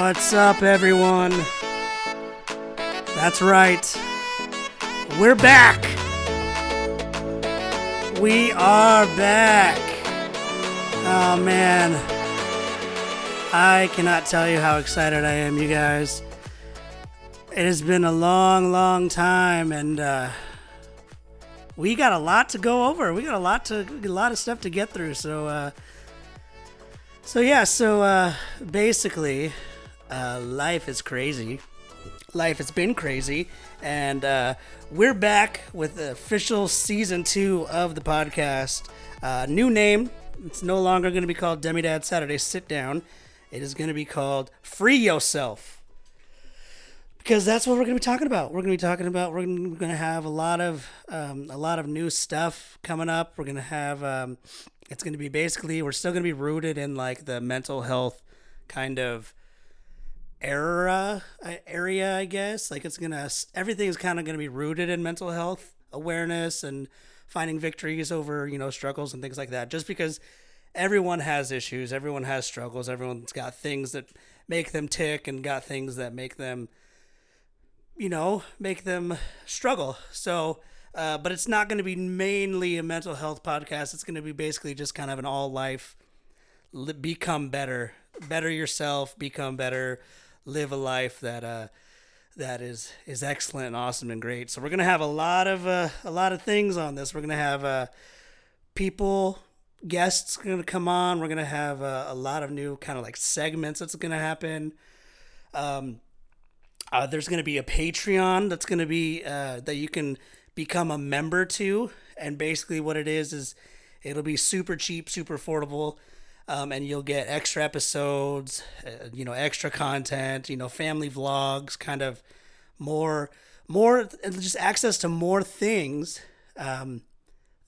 What's up, everyone? That's right. We're back. We are back. Oh, man. I cannot tell you how excited I am, you guys. It has been a long, long time, and uh, we got a lot to go over. We got a lot to, a lot of stuff to get through. So, uh, so yeah. So uh, basically, uh, life is crazy. Life has been crazy, and uh, we're back with the official season two of the podcast. Uh, new name. It's no longer going to be called Demi Dad Saturday Sit Down. It is going to be called Free Yourself. Because that's what we're going to be talking about. We're going to be talking about. We're going to have a lot of um, a lot of new stuff coming up. We're going to have. Um, it's going to be basically. We're still going to be rooted in like the mental health kind of era uh, area i guess. Like it's gonna everything is kind of gonna be rooted in mental health awareness and finding victories over you know struggles and things like that. Just because everyone has issues everyone has struggles everyone's got things that make them tick and got things that make them you know make them struggle. So uh, but it's not going to be mainly a mental health podcast. It's going to be basically just kind of an all life become better better yourself become better live a life that uh that is is excellent and awesome and great. So we're gonna have a lot of uh, a lot of things on this. We're gonna have uh, people guests gonna come on. We're gonna have uh, a lot of new kind of like segments that's gonna happen. Um, uh, there's gonna be a Patreon that's gonna be uh, that you can become a member to, and basically what it is is it'll be super cheap, super affordable um, and you'll get extra episodes, uh, you know, extra content, you know, family vlogs, kind of more, more, just access to more things um,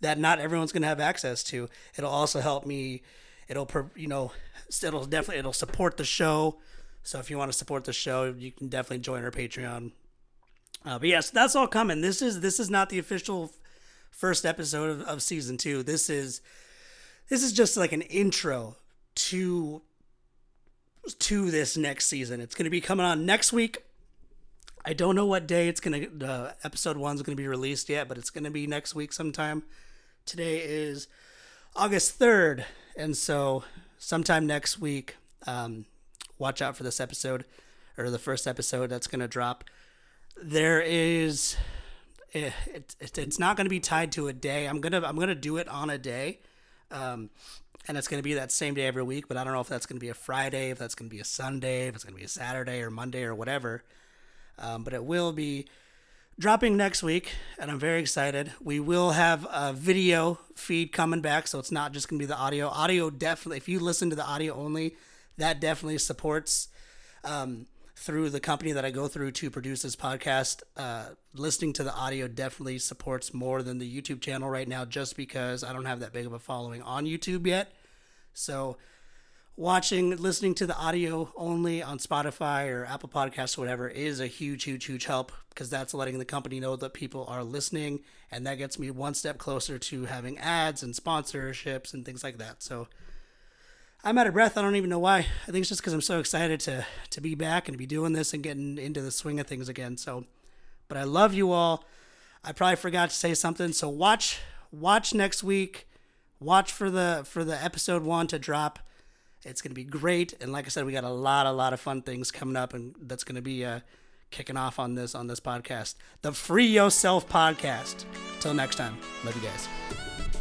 that not everyone's gonna have access to. It'll also help me. It'll, you know, it'll definitely it'll support the show. So if you want to support the show, you can definitely join our Patreon. Uh, but yes, that's all coming. This is this is not the official first episode of, of season two. This is this is just like an intro to to this next season. It's going to be coming on next week. I don't know what day it's going to uh, episode 1 is going to be released yet, but it's going to be next week sometime. Today is August 3rd, and so sometime next week um, watch out for this episode or the first episode that's going to drop. There is it, it, it's not going to be tied to a day. I'm going to I'm going to do it on a day um, and it's going to be that same day every week, but I don't know if that's going to be a Friday, if that's going to be a Sunday, if it's going to be a Saturday or Monday or whatever. Um, but it will be dropping next week, and I'm very excited. We will have a video feed coming back, so it's not just going to be the audio. Audio definitely, if you listen to the audio only, that definitely supports um, through the company that I go through to produce this podcast, uh, listening to the audio definitely supports more than the YouTube channel right now, just because I don't have that big of a following on YouTube yet. So, watching, listening to the audio only on Spotify or Apple Podcasts or whatever is a huge, huge, huge help because that's letting the company know that people are listening, and that gets me one step closer to having ads and sponsorships and things like that. So, I'm out of breath. I don't even know why. I think it's just because I'm so excited to to be back and to be doing this and getting into the swing of things again. So, but I love you all. I probably forgot to say something. So watch watch next week. Watch for the for the episode one to drop. It's gonna be great. And like I said, we got a lot a lot of fun things coming up, and that's gonna be uh, kicking off on this on this podcast, the Free Yourself podcast. Till next time, love you guys.